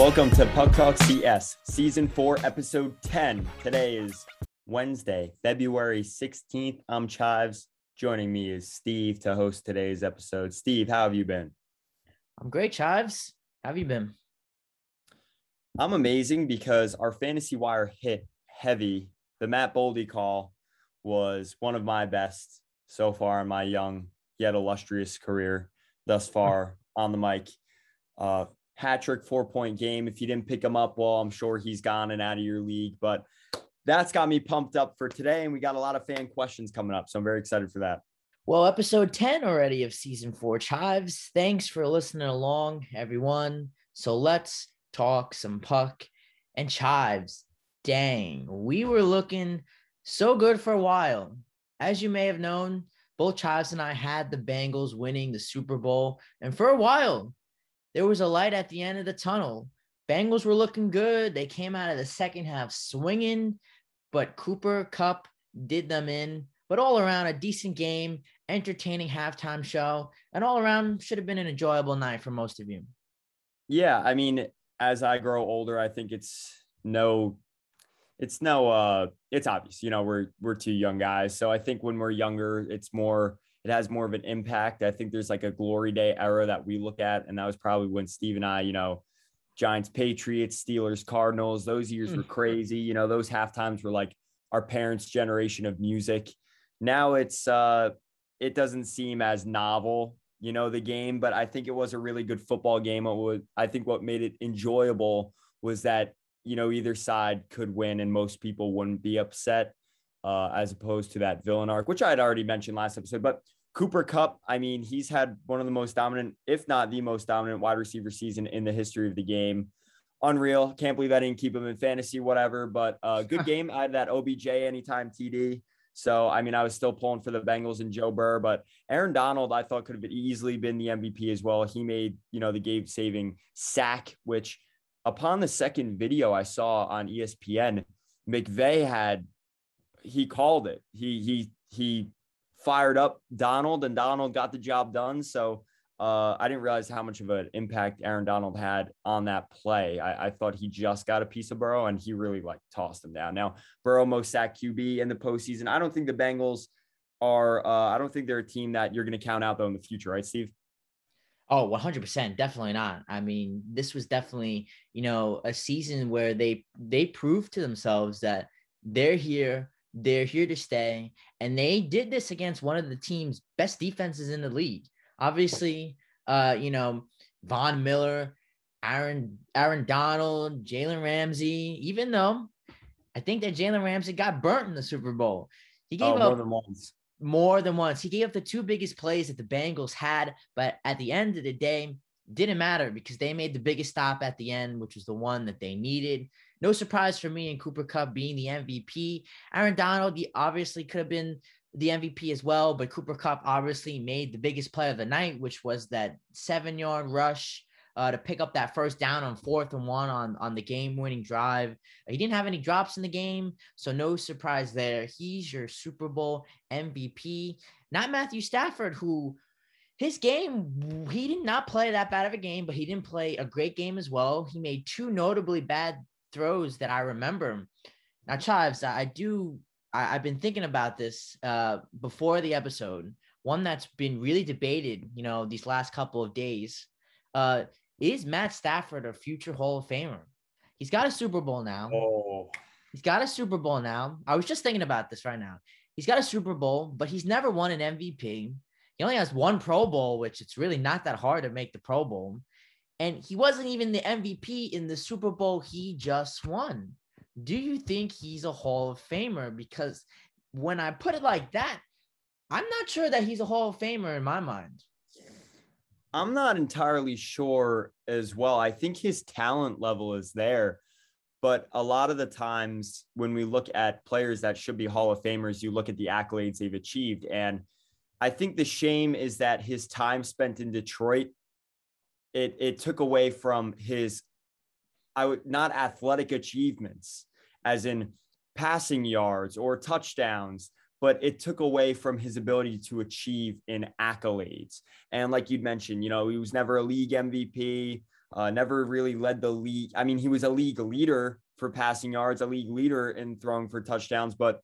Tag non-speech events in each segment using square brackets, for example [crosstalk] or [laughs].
Welcome to Puck Talk CS, Season 4, Episode 10. Today is Wednesday, February 16th. I'm Chives. Joining me is Steve to host today's episode. Steve, how have you been? I'm great, Chives. How have you been? I'm amazing because our fantasy wire hit heavy. The Matt Boldy call was one of my best so far in my young yet illustrious career thus far [laughs] on the mic. Uh, hat trick, four point game. If you didn't pick him up, well, I'm sure he's gone and out of your league. But that's got me pumped up for today. And we got a lot of fan questions coming up. So I'm very excited for that. Well, episode 10 already of season four Chives. Thanks for listening along, everyone. So let's talk some puck and chives. Dang, we were looking so good for a while. As you may have known, both Chives and I had the Bengals winning the Super Bowl. And for a while, there was a light at the end of the tunnel. Bengals were looking good. They came out of the second half swinging, but Cooper Kupp did them in. But all around, a decent game, entertaining halftime show, and all around should have been an enjoyable night for most of you. Yeah, I mean, as I grow older, I think it's no, it's no, uh, it's obvious. You know, we're we're two young guys, so I think when we're younger, it's more it has more of an impact. I think there's like a glory day era that we look at, and that was probably when Steve and I, you know, Giants, Patriots, Steelers, Cardinals, those years were mm. crazy. You know, those half times were like our parents' generation of music. Now it's uh it doesn't seem as novel, you know, the game, but I think it was a really good football game. It was, I think what made it enjoyable was that, you know, either side could win and most people wouldn't be upset uh, as opposed to that villain arc, which I had already mentioned last episode. But Cooper Kupp, I mean, he's had one of the most dominant, if not the most dominant wide receiver season in the history of the game. Unreal. Can't believe I didn't keep him in fantasy, whatever. But uh, good [laughs] game. I had that OBJ anytime TD. So, I mean, I was still pulling for the Bengals and Joe Burr, but Aaron Donald, I thought could have easily been the MVP as well. He made, you know, the game saving sack, which upon the second video I saw on ESPN, McVay had he called it. He he he fired up Donald, and Donald got the job done. So uh, I didn't realize how much of an impact Aaron Donald had on that play. I, I, thought he just got a piece of Burrow, and he really like tossed him down. Now Burrow most sacked QB in the postseason. I don't think the Bengals are. Uh, I don't think they're a team that you're going to count out though in the future, right, Steve? Oh, 100%, definitely not. I mean, this was definitely, you know, a season where they they proved to themselves that they're here they're here to stay. And they did this against one of the team's best defenses in the league. Obviously, uh, you know, Von Miller, Aaron, Aaron Donald, Jalen Ramsey, even though I think that Jalen Ramsey got burnt in the Super Bowl. He gave oh, up more than once. More than once. He gave up the two biggest plays that the Bengals had, but at the end of the day, didn't matter because they made the biggest stop at the end, which was the one that they needed. No surprise for me in Cooper Kupp being the MVP. Aaron Donald, he obviously could have been the MVP as well, but Cooper Kupp obviously made the biggest play of the night, which was that seven yard rush uh, to pick up that first down on fourth and one on, on the game winning drive. He didn't have any drops in the game, so no surprise there. He's your Super Bowl MVP, not Matthew Stafford, who his game, he did not play that bad of a game, but he didn't play a great game as well. He made two notably bad throws that I remember. Now, Chives, I do. I, have been thinking about this uh, before the episode. One that's been really debated, you know, these last couple of days. Uh, is Matt Stafford a future Hall of Famer? He's got a Super Bowl now. Oh. He's got a Super Bowl now. I was just thinking about this right now. He's got a Super Bowl, but he's never won an MVP. He only has one Pro Bowl, which it's really not that hard to make the Pro Bowl. And he wasn't even the MVP in the Super Bowl he just won. Do you think he's a Hall of Famer? Because when I put it like that, I'm not sure that he's a Hall of Famer in my mind. I'm not entirely sure as well. I think his talent level is there. But a lot of the times when we look at players that should be Hall of Famers, you look at the accolades they've achieved. And I think the shame is that his time spent in Detroit it it took away from his I would not athletic achievements as in passing yards or touchdowns, but it took away from his ability to achieve in accolades. And like you'd mentioned, you know, he was never a league MVP. Uh, never really led the league. I mean, he was a league leader for passing yards, a league leader in throwing for touchdowns, but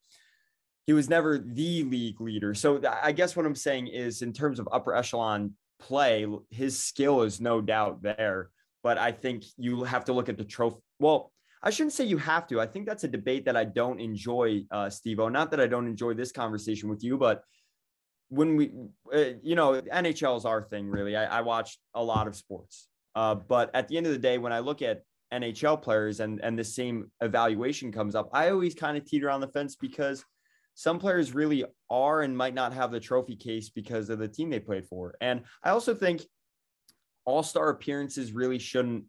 he was never the league leader. So I guess what I'm saying is, in terms of upper echelon play, his skill is no doubt there. But I think you have to look at the trophy. Well, I shouldn't say you have to. I think that's a debate that I don't enjoy, uh, Steve. Not that I don't enjoy this conversation with you, but when we, uh, you know, NHL is our thing, really. I, I watch a lot of sports. Uh, but at the end of the day, when I look at NHL players and, and the same evaluation comes up, I always kind of teeter on the fence because some players really are and might not have the trophy case because of the team they played for. And I also think all star appearances really shouldn't,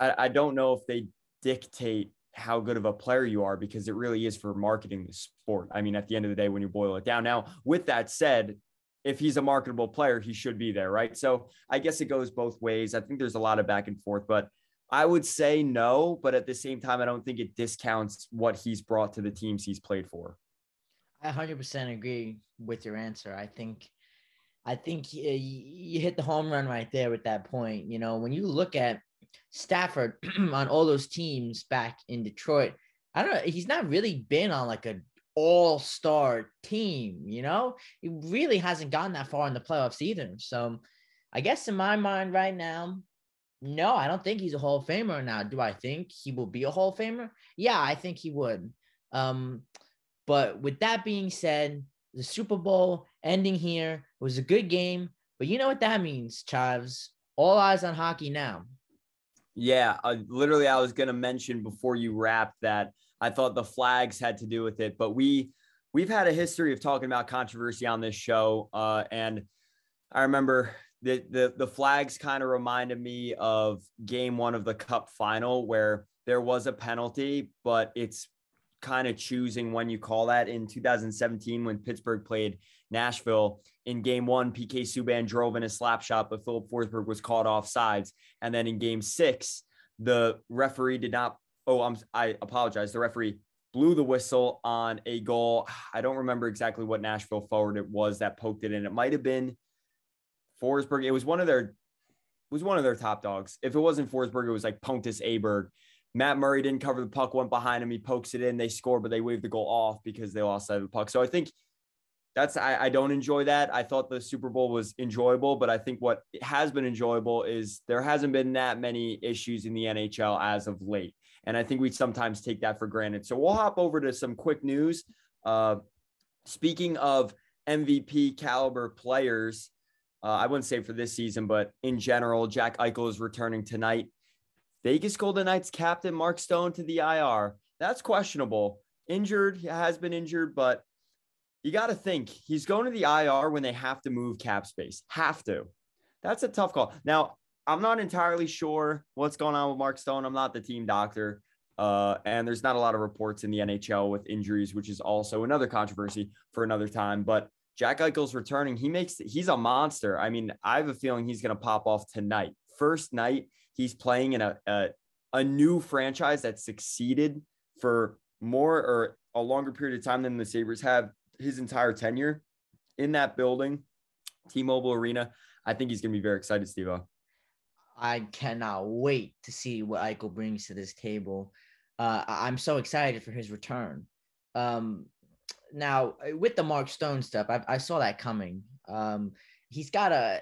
I, I don't know if they dictate how good of a player you are because it really is for marketing the sport. I mean, at the end of the day, when you boil it down. Now, with that said, if he's a marketable player, he should be there, right? So I guess it goes both ways. I think there's a lot of back and forth, but I would say no. But at the same time, I don't think it discounts what he's brought to the teams he's played for. I 100% agree with your answer. I think, I think you hit the home run right there with that point. You know, when you look at Stafford [clears throat] on all those teams back in Detroit. I don't know. He's not really been on like a all star team, you know? He really hasn't gotten that far in the playoffs either. So I guess in my mind right now, no, I don't think he's a Hall of Famer now. Do I think he will be a Hall of Famer? Yeah, I think he would. Um, but with that being said, the Super Bowl ending here was a good game. But you know what that means, Chavs? All eyes on hockey now. Yeah, uh, literally, I was going to mention before you wrap that I thought the flags had to do with it, but we we've had a history of talking about controversy on this show, uh, and I remember the the the flags kind of reminded me of Game One of the Cup final where there was a penalty, but it's kind of choosing when you call that in 2017 when Pittsburgh played Nashville in game one, PK Subban drove in a slap shot, but Filip Forsberg was caught off sides. And then in game six, the referee did not, oh, I'm, I apologize. The referee blew the whistle on a goal. I don't remember exactly what Nashville forward it was that poked it in. It might have been Forsberg. It was one of their, was one of their top dogs. If it wasn't Forsberg, it was like Pontus Aberg Matt Murray didn't cover the puck, went behind him. He pokes it in. They score, but they wave the goal off because they lost the puck. So I think that's I, I don't enjoy that. I thought the Super Bowl was enjoyable, but I think what has been enjoyable is there hasn't been that many issues in the NHL as of late. And I think we sometimes take that for granted. So we'll hop over to some quick news. Uh, speaking of MVP caliber players, uh, I wouldn't say for this season, but in general, Jack Eichel is returning tonight. Vegas Golden Knights captain Mark Stone to the IR. That's questionable. Injured, he has been injured, but you got to think he's going to the IR when they have to move cap space. Have to. That's a tough call. Now, I'm not entirely sure what's going on with Mark Stone. I'm not the team doctor. Uh, and there's not a lot of reports in the NHL with injuries, which is also another controversy for another time. But Jack Eichel's returning. He makes he's a monster. I mean, I have a feeling he's going to pop off tonight. First night, he's playing in a, a, a new franchise that succeeded for more or a longer period of time than the Sabres have his entire tenure in that building, T-Mobile Arena. I think he's going to be very excited, Steve. I cannot wait to see what Eichel brings to this table. Uh, I'm so excited for his return. Um, now, with the Mark Stone stuff, I, I saw that coming. Um, he's got a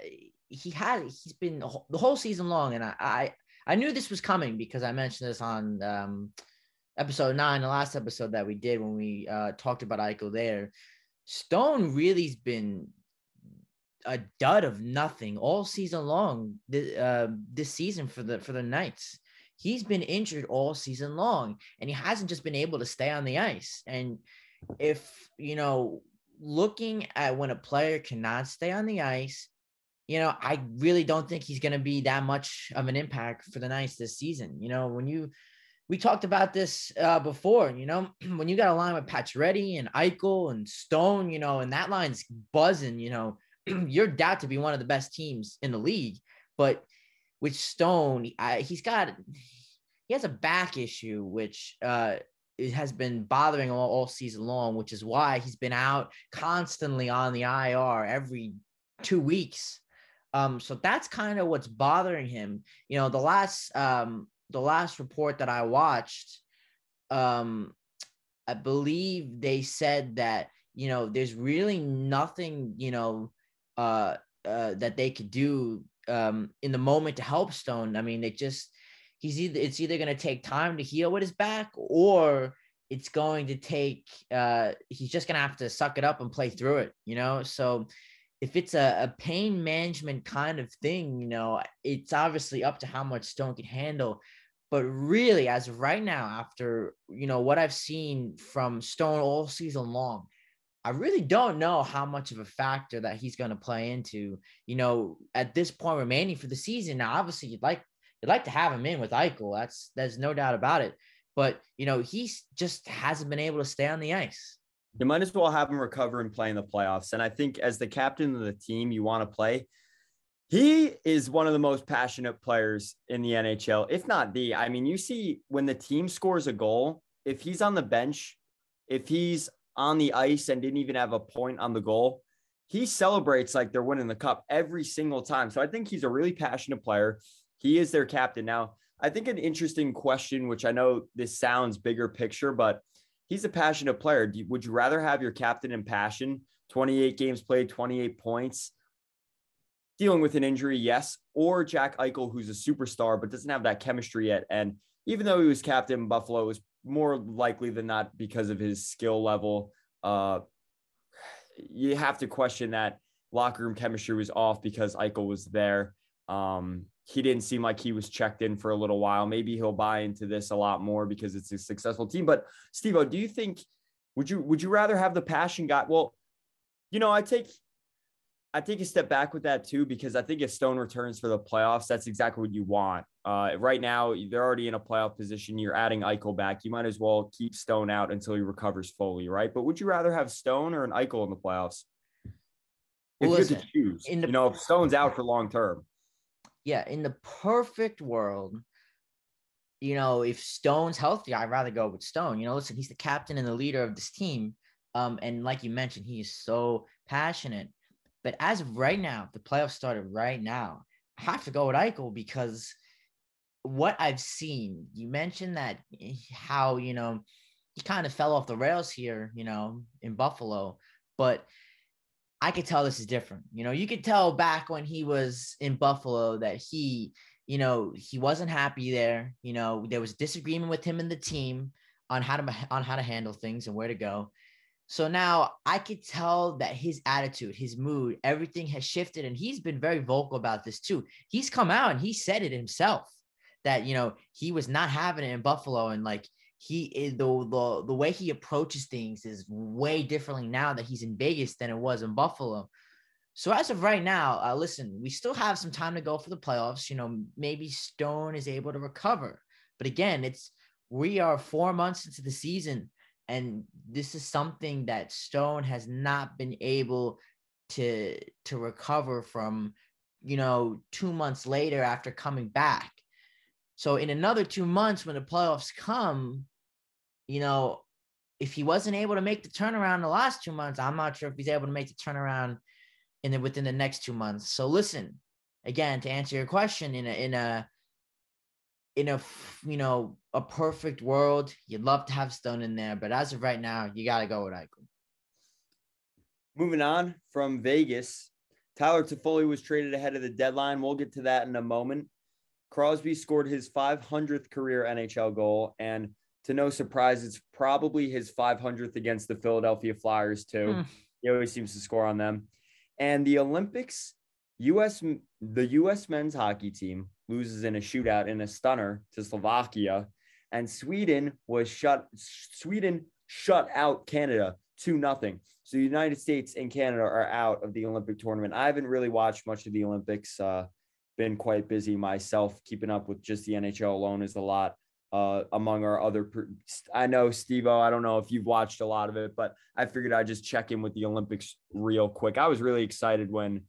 he had he's been the whole season long, and I I, I knew this was coming because I mentioned this on um, episode nine, the last episode that we did when we uh, talked about Eichel there. Stone really's been a dud of nothing all season long. This, uh, this season for the for the Knights, he's been injured all season long, and he hasn't just been able to stay on the ice. And if you know, looking at when a player cannot stay on the ice, you know, I really don't think he's going to be that much of an impact for the Knights this season. You know, when you, we talked about this uh, before, you know, [clears throat] when you got a line with Pacioretty and Eichel and Stone, you know, and that line's buzzing, you know, [clears throat] you're doubt to be one of the best teams in the league. But with Stone, I, he's got, he has a back issue, which uh, it has been bothering all, all season long, which is why he's been out constantly on the IR every two weeks Um, so that's kind of what's bothering him. You know, the last um the last report that I watched, um, I believe they said that you know there's really nothing you know uh, uh that they could do um in the moment to help Stone. I mean, they just he's either it's either going to take time to heal with his back or it's going to take uh he's just going to have to suck it up and play through it, you know? So if it's a, a pain management kind of thing, you know, it's obviously up to how much Stone can handle. But really, as of right now, after you know what I've seen from Stone all season long, I really don't know how much of a factor that he's going to play into. You know, at this point remaining for the season. Now, obviously, you'd like you'd like to have him in with Eichel. That's there's no doubt about it. But you know, he just hasn't been able to stay on the ice. You might as well have him recover and play in the playoffs. And I think as the captain of the team, you want to play. He is one of the most passionate players in the NHL, if not the. I mean, you see when the team scores a goal, if he's on the bench, if he's on the ice and didn't even have a point on the goal, he celebrates like they're winning the cup every single time. So I think he's a really passionate player. He is their captain. Now, I think an interesting question, which I know this sounds bigger picture, but he's a passionate player. Would you rather have your captain in passion, 28 games played, 28 points, dealing with an injury, yes, or Jack Eichel, who's a superstar but doesn't have that chemistry yet? And even though he was captain, in Buffalo was more likely than not because of his skill level. Uh, you have to question that locker room chemistry was off because Eichel was there. Um, he didn't seem like he was checked in for a little while. Maybe he'll buy into this a lot more because it's a successful team. But Steve, do you think would you would you rather have the passion guy? Well, you know, I take I take a step back with that too because I think if Stone returns for the playoffs, that's exactly what you want. Uh, right now, they're already in a playoff position. You're adding Eichel back. You might as well keep Stone out until he recovers fully, right? But would you rather have Stone or an Eichel in the playoffs? If well, listen, you had to choose, the, you know, if Stone's out for long term yeah, in the perfect world, you know, if Stone's healthy, I'd rather go with Stone. You know, listen, he's the captain and the leader of this team. Um, and like you mentioned, he is so passionate. But as of right now, the playoffs started right now. I have to go with Eichel because what I've seen, you mentioned that how, you know, he kind of fell off the rails here, you know, in Buffalo. But I could tell this is different. You know, you could tell back when he was in Buffalo that he, you know, he wasn't happy there. You know, there was disagreement with him and the team on how to on how to handle things and where to go. So now I could tell that his attitude, his mood, everything has shifted, and he's been very vocal about this too. He's come out and he said it himself that you know he was not having it in Buffalo, and like he is the, the the way he approaches things is way differently now that he's in Vegas than it was in Buffalo. So as of right now, uh, listen, we still have some time to go for the playoffs. You know, maybe Stone is able to recover, but again, it's we are four months into the season, and this is something that Stone has not been able to to recover from. You know, two months later after coming back. So in another two months, when the playoffs come, you know, if he wasn't able to make the turnaround in the last two months, I'm not sure if he's able to make the turnaround in the within the next two months. So listen, again, to answer your question, in a in a in a you know a perfect world, you'd love to have Stone in there, but as of right now, you got to go with Eichel. Moving on from Vegas, Tyler Toffoli was traded ahead of the deadline. We'll get to that in a moment. Crosby scored his 500th career NHL goal, and to no surprise, it's probably his 500th against the Philadelphia Flyers, too. Mm. He always seems to score on them. And the Olympics, US the US men's hockey team loses in a shootout in a stunner to Slovakia, and Sweden was shut Sweden shut out Canada 2 nothing. So the United States and Canada are out of the Olympic tournament. I haven't really watched much of the Olympics. Uh, been quite busy myself. Keeping up with just the NHL alone is a lot uh, among our other. I know Steve I don't know if you've watched a lot of it, but I figured I'd just check in with the Olympics real quick. I was really excited when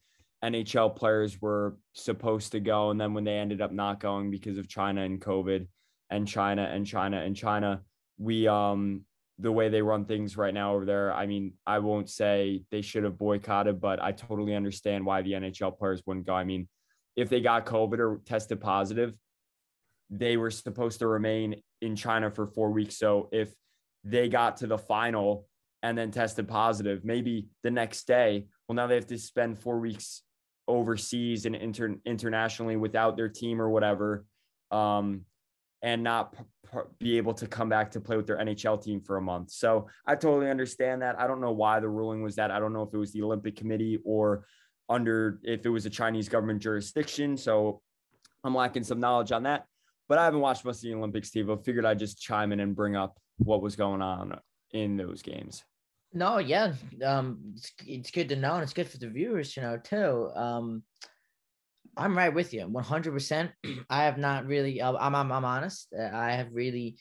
NHL players were supposed to go, and then when they ended up not going because of China and COVID, and China and China and China, we um the way they run things right now over there. I mean, I won't say they should have boycotted, but I totally understand why the NHL players wouldn't go. I mean, if they got COVID or tested positive, they were supposed to remain in China for four weeks. So if they got to the final and then tested positive, maybe the next day, well, now they have to spend four weeks overseas and inter- internationally without their team or whatever, um, and not p- p- be able to come back to play with their NHL team for a month. So I totally understand that. I don't know why the ruling was that. I don't know if it was the Olympic Committee or under if it was a Chinese government jurisdiction. So I'm lacking some knowledge on that. But I haven't watched most of the Olympics, Steve. I figured I'd just chime in and bring up what was going on in those games. No, yeah, um, it's, it's good to know, and it's good for the viewers to know too. Um, I'm right with you, 100. percent [clears throat] I have not really. Uh, I'm, I'm I'm honest. Uh, I have really.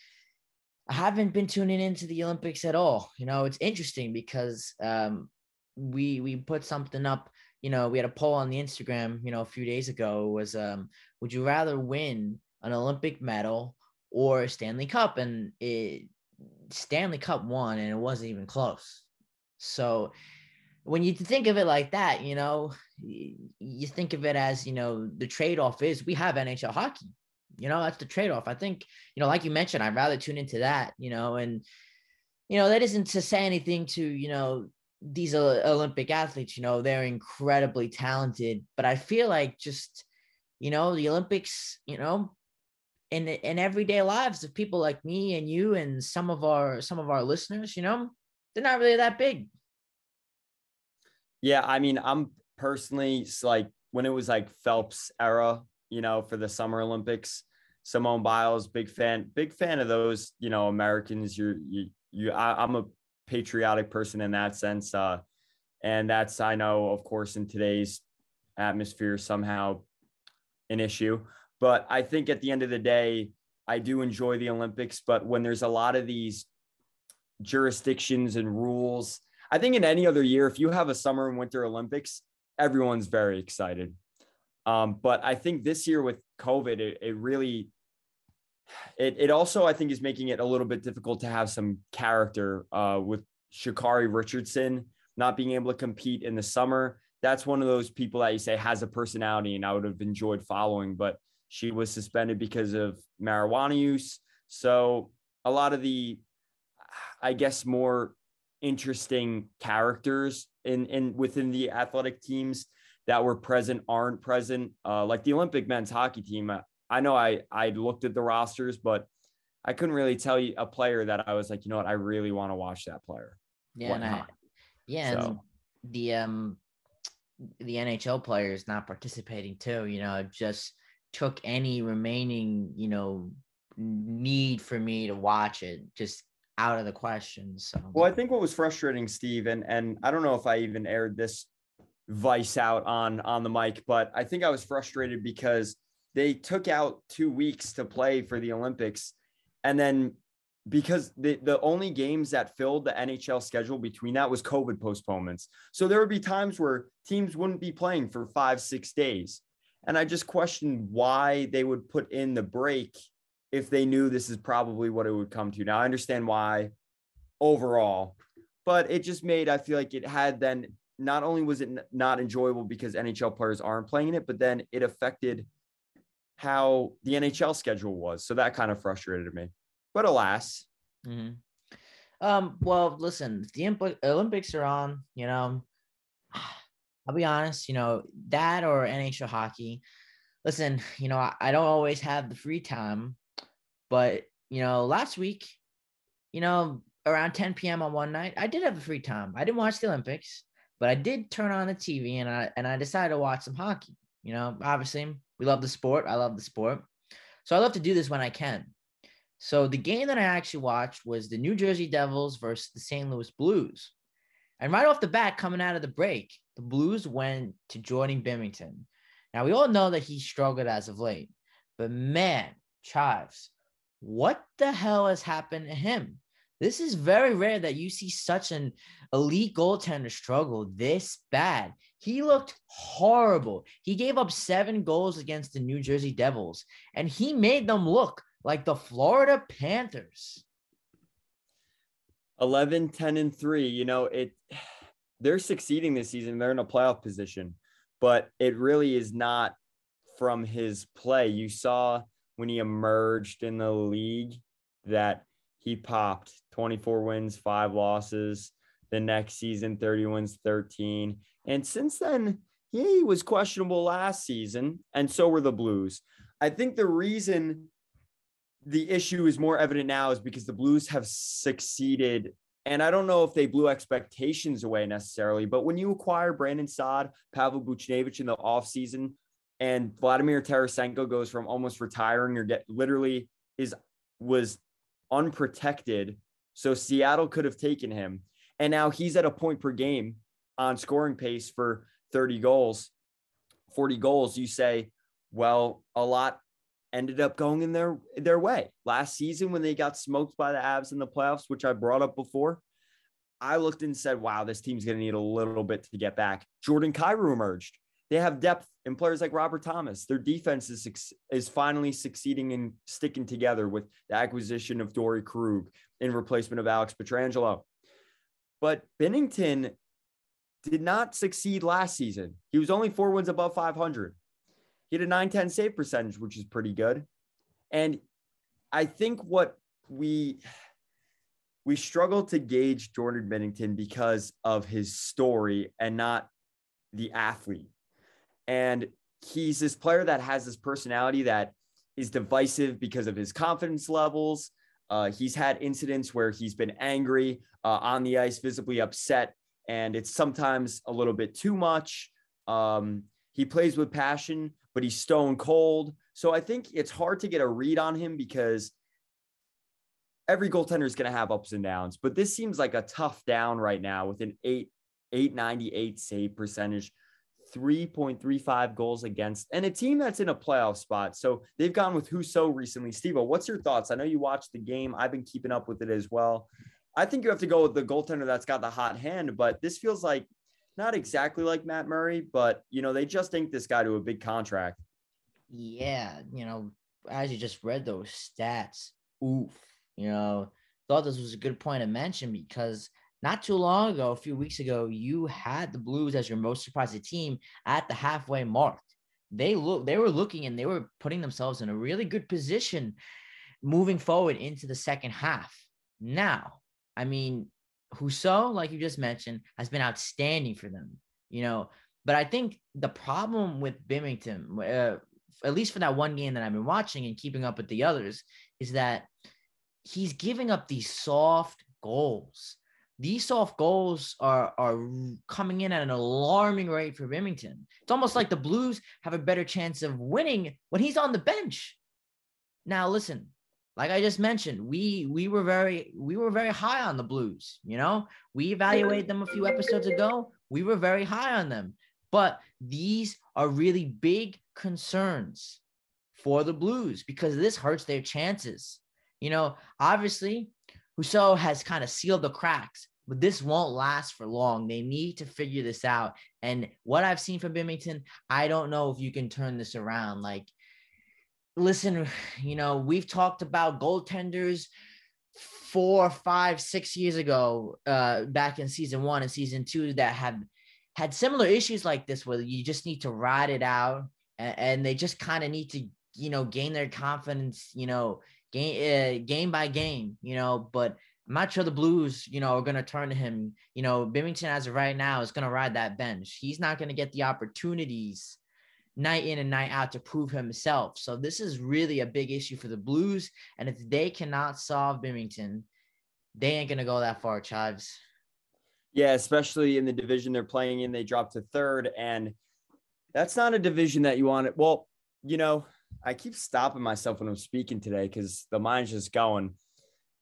I haven't been tuning into the Olympics at all. You know, it's interesting because um, we we put something up. You know, we had a poll on the Instagram. You know, a few days ago was um, would you rather win an Olympic medal or Stanley Cup? And it Stanley Cup won, and it wasn't even close. So when you think of it like that, you know, you think of it as, you know, the trade off is we have NHL hockey. You know, that's the trade off. I think, you know, like you mentioned, I'd rather tune into that, you know, and, you know, that isn't to say anything to, you know, these Olympic athletes, you know, they're incredibly talented, but I feel like just, you know, the Olympics, you know, in in everyday lives of people like me and you and some of our some of our listeners, you know, they're not really that big. Yeah, I mean, I'm personally like when it was like Phelps era, you know, for the Summer Olympics. Simone Biles, big fan, big fan of those, you know, Americans. You're you you I, I'm a patriotic person in that sense. Uh, and that's I know, of course, in today's atmosphere somehow an issue. But I think at the end of the day, I do enjoy the Olympics. But when there's a lot of these jurisdictions and rules, I think in any other year, if you have a summer and winter Olympics, everyone's very excited. Um, but I think this year with COVID, it, it really, it, it also, I think, is making it a little bit difficult to have some character uh, with Sha'Carri Richardson not being able to compete in the summer. That's one of those people that you say has a personality and I would have enjoyed following. But she was suspended because of marijuana use. So a lot of the, I guess, more interesting characters in in within the athletic teams that were present aren't present. Uh, like the Olympic men's hockey team, I know I I looked at the rosters, but I couldn't really tell you a player that I was like, you know what, I really want to watch that player. Yeah, I, yeah, so. the um the NHL players not participating too. You know, just took any remaining, you know, need for me to watch it just out of the question. So well, I think what was frustrating, Steve, and and I don't know if I even aired this vice out on on the mic, but I think I was frustrated because they took out two weeks to play for the Olympics, and then because the, the only games that filled the NHL schedule between that was COVID postponements. So there would be times where teams wouldn't be playing for five, six days. And I just questioned why they would put in the break if they knew this is probably what it would come to. Now I understand why overall, but it just made I feel like it had then not only was it not enjoyable because NHL players aren't playing it, but then it affected how the NHL schedule was. So that kind of frustrated me. But alas. Mm-hmm. Um, well, listen, the Olympics are on, you know, I'll be honest, you know, that or NHL hockey. Listen, [sighs] you know, I, I don't always have the free time, but you know, last week, you know, around 10 p.m. on one night, I did have a free time. I didn't watch the Olympics, but I did turn on the TV and I and I decided to watch some hockey. You know, obviously, we love the sport. I love the sport. So I love to do this when I can. So the game that I actually watched was the New Jersey Devils versus the St. Louis Blues. And right off the bat, coming out of the break, the Blues went to Jordan Binnington. Now, we all know that he struggled as of late, but man, Chives, what the hell has happened to him? This is very rare that you see such an elite goaltender struggle this bad. He looked horrible. He gave up seven goals against the New Jersey Devils, and he made them look like the Florida Panthers. 11, 10, and 3. You know, it they're succeeding this season. They're in a playoff position, but it really is not from his play. You saw when he emerged in the league that he popped 24 wins, five losses. The next season, 30 wins, 13. And since then, he was questionable last season, and so were the Blues. I think the reason the issue is more evident now is because the Blues have succeeded. And I don't know if they blew expectations away necessarily, but when you acquire Brandon Saad, Pavel Buchnevich in the offseason, and Vladimir Tarasenko goes from almost retiring or get literally is was unprotected. So Seattle could have taken him. And now he's at a point per game on scoring pace for 30 goals, 40 goals. You say, well, a lot ended up going in their their way. Last season when they got smoked by the Avs in the playoffs, which I brought up before, I looked and said, wow, this team's going to need a little bit to get back. Jordan Kyrou emerged. They have depth in players like Robert Thomas. Their defense is, is finally succeeding in sticking together with the acquisition of Torey Krug in replacement of Alex Pietrangelo. But Binnington did not succeed last season. He was only four wins above 500. He had a 910 save percentage, which is pretty good. And I think what we we struggle to gauge Jordan Binnington because of his story and not the athlete. And he's this player that has this personality that is divisive because of his confidence levels. Uh, he's had incidents where he's been angry uh, on the ice, visibly upset, and it's sometimes a little bit too much. Um, he plays with passion, but he's stone cold. So I think it's hard to get a read on him because every goaltender is going to have ups and downs. But this seems like a tough down right now with an eight, 898 save percentage. 3.35 goals against and a team that's in a playoff spot. So they've gone with Husso recently. Steve, what's your thoughts? I know you watched the game. I've been keeping up with it as well. I think you have to go with the goaltender that's got the hot hand, but this feels like not exactly like Matt Murray, but you know, they just inked this guy to a big contract. Yeah, you know, as you just read those stats, oof, you know, thought this was a good point to mention because not too long ago, a few weeks ago, you had the Blues as your most surprising team at the halfway mark. They look they were looking and they were putting themselves in a really good position moving forward into the second half. Now, I mean, Husso, like you just mentioned, has been outstanding for them, you know. But I think the problem with Binnington, uh, at least for that one game that I've been watching and keeping up with the others, is that he's giving up these soft goals these soft goals are are coming in at an alarming rate for Binnington. It's almost like the Blues have a better chance of winning when he's on the bench. Now, listen, like I just mentioned, we we were very we were very high on the Blues. You know, we evaluated them a few episodes ago. We were very high on them, but these are really big concerns for the Blues because this hurts their chances. You know, obviously, Husso has kind of sealed the cracks but this won't last for long. They need to figure this out. And what I've seen from Binnington, I don't know if you can turn this around. Like, listen, you know, we've talked about goaltenders four, five, six years ago, uh, back in season one and season two that have had similar issues like this, where you just need to ride it out and, and they just kind of need to, you know, gain their confidence, you know, game, uh, game by game, you know, but I'm not sure the Blues, you know, are going to turn to him. You know, Binnington as of right now is going to ride that bench. He's not going to get the opportunities night in and night out to prove himself. So this is really a big issue for the Blues. And if they cannot solve Binnington, they ain't to go that far, Chives. Yeah, especially in the division they're playing in, they dropped to third. And that's not a division that you want it. Well, you know, I keep stopping myself when I'm speaking today because the mind's just going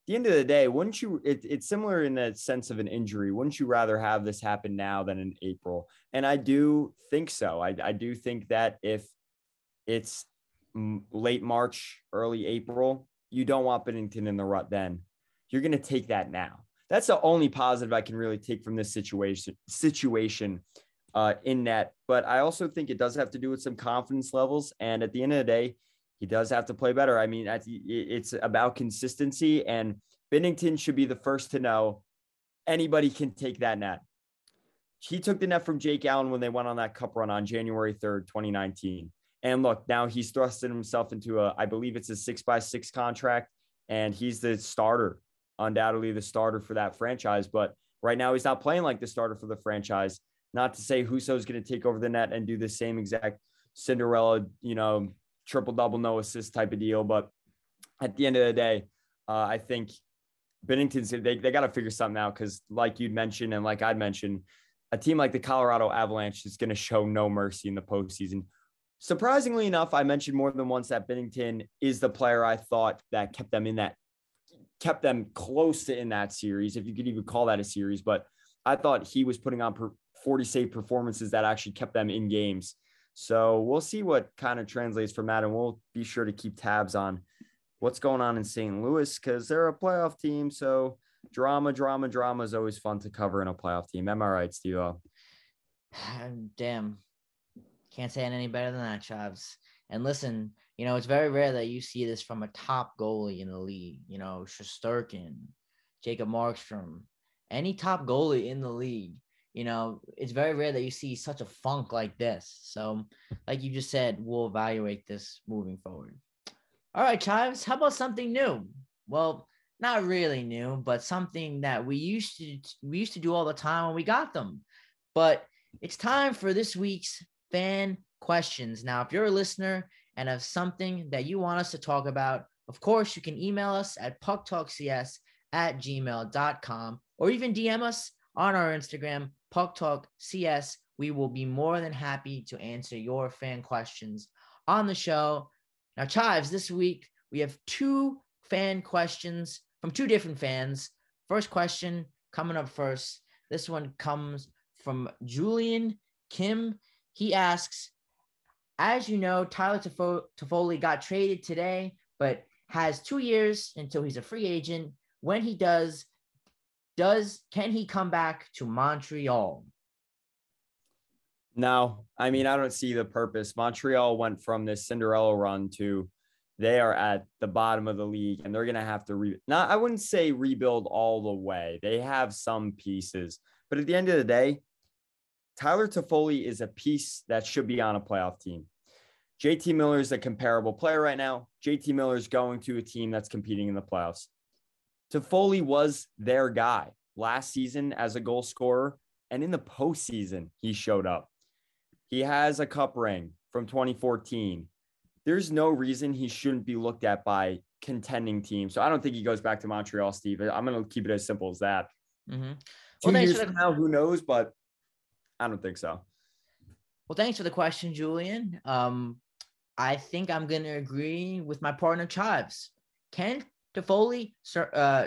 the end of the day, wouldn't you? It, it's similar in the sense of an injury. Wouldn't you rather have this happen now than in April? And I do think so. I, I do think that if it's late March, early April, you don't want Binnington in the rut then. You're going to take that now. That's the only positive I can really take from this situation situation uh, in that, But I also think it does have to do with some confidence levels. And at the end of the day, he does have to play better. I mean, it's about consistency, and Binnington should be the first to know anybody can take that net. He took the net from Jake Allen when they went on that cup run on January 3rd, 2019. And look, now he's thrusted himself into a, I believe it's a six by six contract, and he's the starter, undoubtedly the starter for that franchise. But right now, he's not playing like the starter for the franchise. Not to say Husso's going to take over the net and do the same exact Cinderella, you know, triple double, no assist type of deal. But at the end of the day, uh, I think Binnington's they, they got to figure something out because, like you'd mentioned, and like I'd mentioned, a team like the Colorado Avalanche is going to show no mercy in the postseason. Surprisingly enough, I mentioned more than once that Binnington is the player I thought that kept them in that, kept them close to in that series, if you could even call that a series. But I thought he was putting on 40 save performances that actually kept them in games. So we'll see what kind of translates from that, and we'll be sure to keep tabs on what's going on in St. Louis because they're a playoff team. So drama, drama, drama is always fun to cover in a playoff team. Am I right, Steve? [sighs] Damn. Can't say it any better than that, Chavs. And listen, you know, it's very rare that you see this from a top goalie in the league. You know, Shesterkin, Jacob Markstrom, any top goalie in the league. You know, it's very rare that you see such a funk like this. So, like you just said, we'll evaluate this moving forward. All right, Chives, how about something new? Well, not really new, but something that we used to we used to do all the time when we got them. But it's time for this week's fan questions. Now, if you're a listener and have something that you want us to talk about, of course, you can email us at pucktalkcs at gmail.com or even DM us on our Instagram, Puck Talk CS. We will be more than happy to answer your fan questions on the show. Now, Chives, this week we have two fan questions from two different fans. First question coming up first. This one comes from Julian Kim. He asks, as you know, Tyler Toffoli got traded today, but has two years until he's a free agent. When he does, does can he come back to Montreal? No, I mean, I don't see the purpose. Montreal went from this Cinderella run to they are at the bottom of the league and they're going to have to re not I wouldn't say rebuild all the way. They have some pieces, but at the end of the day, Tyler Toffoli is a piece that should be on a playoff team. JT Miller is a comparable player right now. JT Miller is going to a team that's competing in the playoffs. Toffoli was their guy last season as a goal scorer, and in the postseason, he showed up. He has a cup ring from 2014. There's no reason he shouldn't be looked at by contending teams. So I don't think he goes back to Montreal, Steve. I'm going to keep it as simple as that. Mm-hmm. Two well, years from now, who knows? But I don't think so. Well, thanks for the question, Julian. Um, I think I'm going to agree with my partner, Chives. Can Toffoli, uh,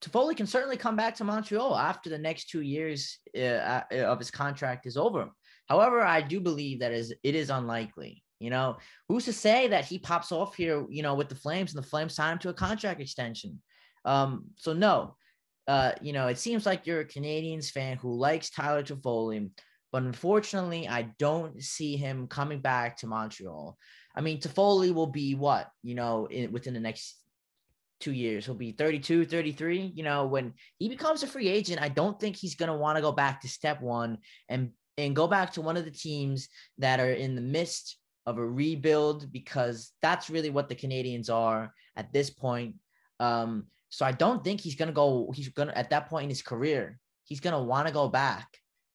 Toffoli can certainly come back to Montreal after the next two years uh, uh of his contract is over. However, I do believe that is it is unlikely. You know, who's to say that he pops off here, you know, with the Flames and the Flames sign him to a contract extension? Um, so no, uh, you know, it seems like you're a Canadiens fan who likes Tyler Toffoli, but unfortunately, I don't see him coming back to Montreal. I mean, Toffoli will be what, you know, in, within the next two years. He'll be 32, 33. You know, when he becomes a free agent, I don't think he's going to want to go back to step one and and go back to one of the teams that are in the midst of a rebuild because that's really what the Canadiens are at this point. Um, so I don't think he's gonna go. He's gonna at that point in his career, he's gonna want to go back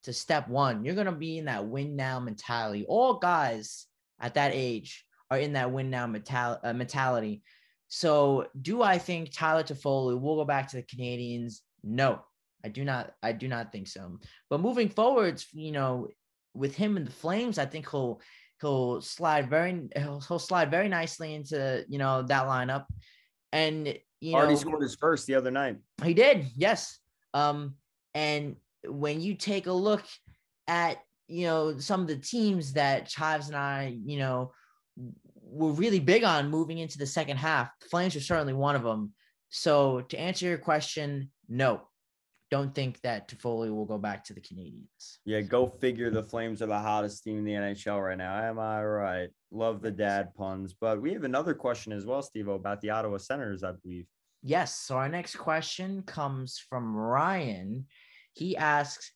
to step one. You're gonna be in that win now mentality. All guys at that age are in that win now mental- uh, mentality. So do I think Tyler Toffoli will go back to the Canadiens? No, I do not. I do not think so. But moving forwards, you know, with him in the Flames, I think he'll he'll slide very he'll, he'll slide very nicely into you know that lineup. And you already know, scored his first the other night. He did, yes. Um, and when you take a look at you know some of the teams that Chives and I, you know, were really big on moving into the second half, Flames are certainly one of them. So to answer your question, no, don't think that Toffoli will go back to the Canadiens. Yeah, go figure. The Flames are the hottest team in the NHL right now. Am I right? Love the dad puns. But we have another question as well, Steve, about the Ottawa Senators, I believe. Yes. So our next question comes from Ryan. He asks,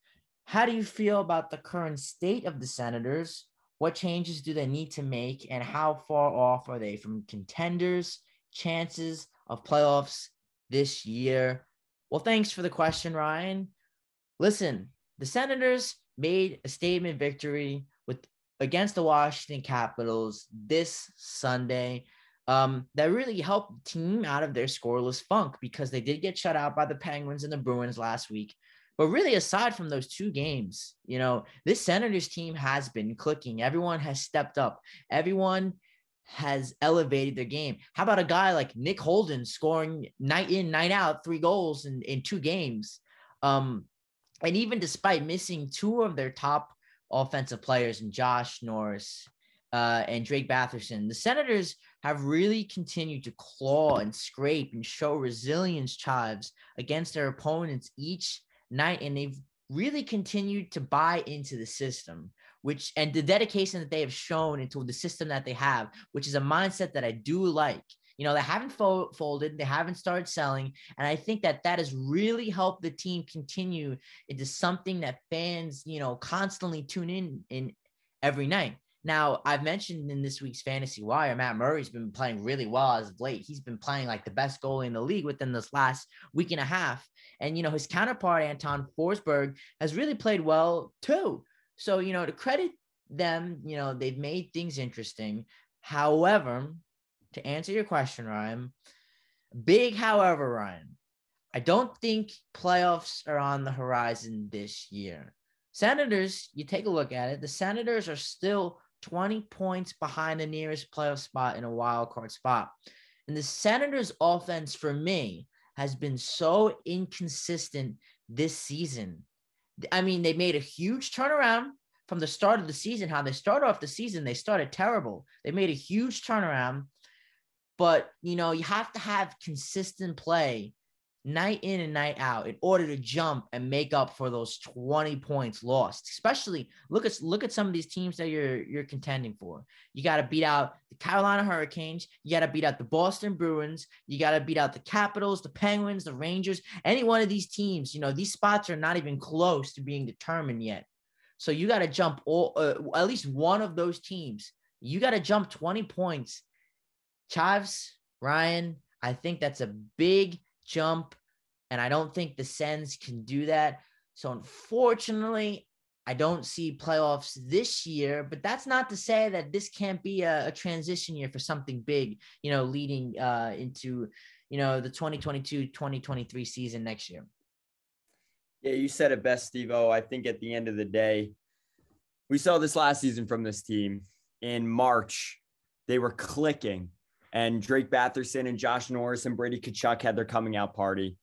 How do you feel about the current state of the Senators? What changes do they need to make, and how far off are they from contenders' chances of playoffs this year? Well, thanks for the question, Ryan. Listen, the Senators made a statement victory with against the Washington Capitals this Sunday um, that really helped the team out of their scoreless funk because they did get shut out by the Penguins and the Bruins last week. But really, aside from those two games, you know, this Senators team has been clicking. Everyone has stepped up. Everyone has elevated their game. How about a guy like Nick Holden scoring night in, night out, three goals in, in two games? Um, and even despite missing two of their top offensive players in Josh Norris uh, and Drake Batherson, the Senators have really continued to claw and scrape and show resilience chives against their opponents each night. And they've really continued to buy into the system, which and the dedication that they have shown into the system that they have, which is a mindset that I do like. You know, they haven't fo- folded, they haven't started selling. And I think that that has really helped the team continue into something that fans, you know, constantly tune in in every night. Now, I've mentioned in this week's fantasy wire, Matt Murray's been playing really well as of late. He's been playing like the best goalie in the league within this last week and a half. And, you know, his counterpart, Anton Forsberg, has really played well too. So, you know, to credit them, you know, they've made things interesting. However, to answer your question, Ryan, big however, Ryan, I don't think playoffs are on the horizon this year. Senators, you take a look at it, the Senators are still 20 points behind the nearest playoff spot in a wild card spot. And the Senators' offense, for me, has been so inconsistent this season. I mean, they made a huge turnaround from the start of the season. How they started off the season, they started terrible. They made a huge turnaround, but you know, you have to have consistent play night in and night out in order to jump and make up for those 20 points lost. Especially look at look at some of these teams that you're you're contending for. You got to beat out the Carolina Hurricanes, you got to beat out the Boston Bruins, you got to beat out the Capitals, the Penguins, the Rangers, any one of these teams, you know, these spots are not even close to being determined yet. So you got to jump all uh, at least one of those teams. You got to jump 20 points. Chives, Ryan, I think that's a big jump. And I don't think the Sens can do that. So unfortunately, I don't see playoffs this year, but that's not to say that this can't be a, a transition year for something big, you know, leading uh, into, you know, the 2022 2023 season next year. Yeah, you said it best, Steve O. I think at the end of the day, we saw this last season from this team in March. They were clicking and Drake Batherson and Josh Norris and Brady Tkachuk had their coming out party.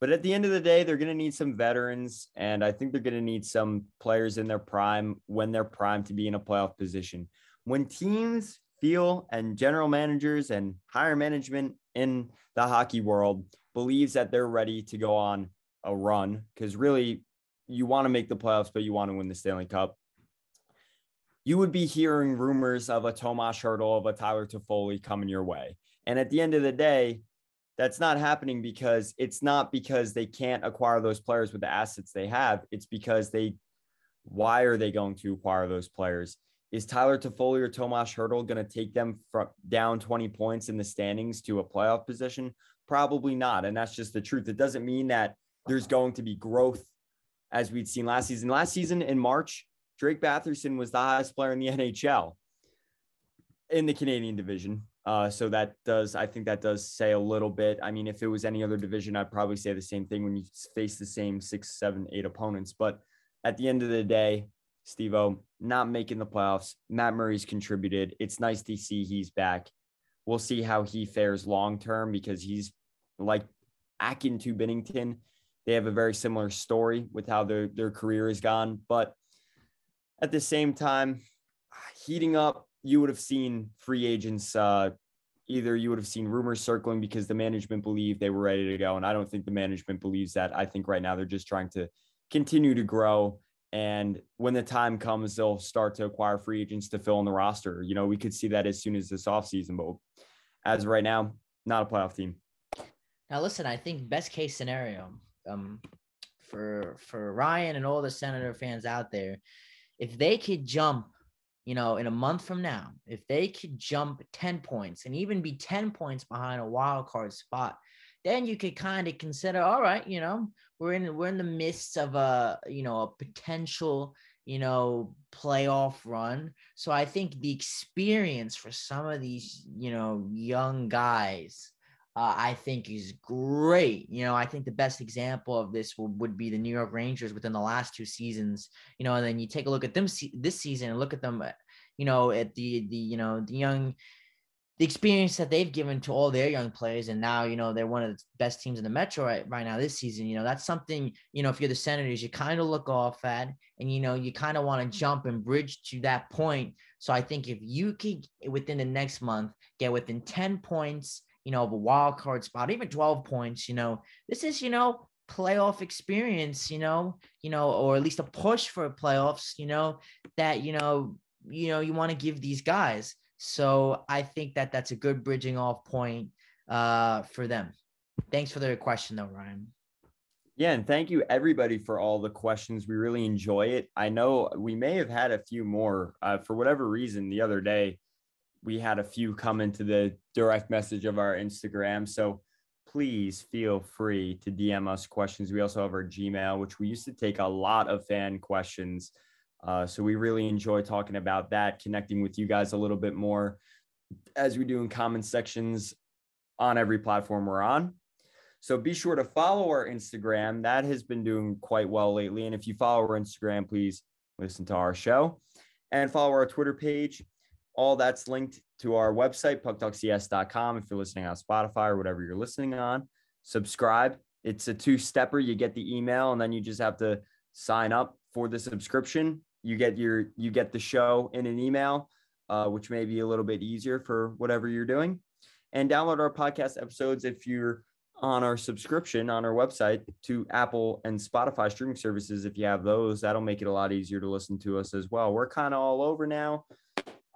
But at the end of the day, they're going to need some veterans, and I think they're going to need some players in their prime when they're prime to be in a playoff position. When teams feel and general managers and higher management in the hockey world believes that they're ready to go on a run, because really you want to make the playoffs, but you want to win the Stanley Cup you would be hearing rumors of a Tomas Hertl, of a Tyler Toffoli coming your way. And at the end of the day, that's not happening because it's not because they can't acquire those players with the assets they have. It's because they, why are they going to acquire those players? Is Tyler Toffoli or Tomas Hertl going to take them from down 20 points in the standings to a playoff position? Probably not. And that's just the truth. It doesn't mean that there's going to be growth as we'd seen last season. Last season in March, Drake Batherson was the highest player in the [laughs] NHL in the Canadian division. Uh, so that does, I think that does say a little bit. I mean, if it was any other division, I'd probably say the same thing when you face the same six, seven, eight opponents. But at the end of the day, Steve O, not making the playoffs. Matt Murray's contributed. It's nice to see he's back. We'll see how he fares long term because he's like Akin to Binnington. They have a very similar story with how their, their career has gone. But at the same time, heating up, you would have seen free agents. Uh, either you would have seen rumors circling because the management believed they were ready to go, and I don't think the management believes that. I think right now they're just trying to continue to grow. And when the time comes, they'll start to acquire free agents to fill in the roster. You know, we could see that as soon as this offseason, but as right now, not a playoff team. Now, listen, I think best case scenario um, for for Ryan and all the Senator fans out there, if they could jump, you know, in a month from now, if they could jump 10 points and even be 10 points behind a wild card spot, then you could kind of consider, all right, you know, we're in we're in the midst of a you know a potential you know playoff run. So I think the experience for some of these you know young guys. Uh, I think is great. You know, I think the best example of this will, would be the New York Rangers within the last two seasons. You know, and then you take a look at them se- this season and look at them, uh, you know, at the the you know the young the experience that they've given to all their young players and now you know they're one of the best teams in the metro right, right now this season you know that's something you know if you're the senators you kind of look off at and you know you kind of want to jump and bridge to that point so i think if you could within the next month get within 10 points you know of a wild card spot even 12 points you know this is you know playoff experience you know you know or at least a push for playoffs you know that you know you know you want to give these guys so I think that that's a good bridging off point uh, for them. Thanks for the question, though, Ryan. Yeah, and thank you everybody for all the questions. We really enjoy it. I know we may have had a few more uh, for whatever reason. The other day, we had a few come into the direct message of our Instagram. So please feel free to DM us questions. We also have our Gmail, which we used to take a lot of fan questions. Uh, so we really enjoy talking about that, connecting with you guys a little bit more as we do in comment sections on every platform we're on. So be sure to follow our Instagram. That has been doing quite well lately. And if you follow our Instagram, please listen to our show and follow our Twitter page. All that's linked to our website, pucktalkcs.com. If you're listening on Spotify or whatever you're listening on, subscribe. It's a two stepper. You get the email and then you just have to sign up for the subscription you get your you get the show in an email, uh, which may be a little bit easier for whatever you're doing. And download our podcast episodes if you're on our subscription on our website to Apple and Spotify streaming services. If you have those, that'll make it a lot easier to listen to us as well. We're kind of all over now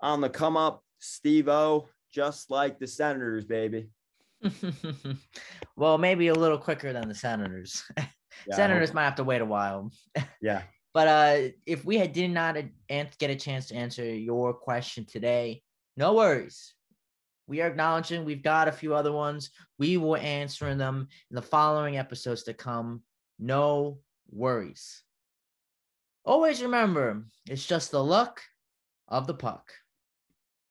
on the come up. Steve O, just like the Senators, baby. [laughs] well, maybe a little quicker than the Senators. Yeah, Senators might have to wait a while. [laughs] yeah. But uh, if we had, did not get a chance to answer your question today, no worries. We are acknowledging we've got a few other ones. We will answer them in the following episodes to come. No worries. Always remember, it's just the luck of the puck.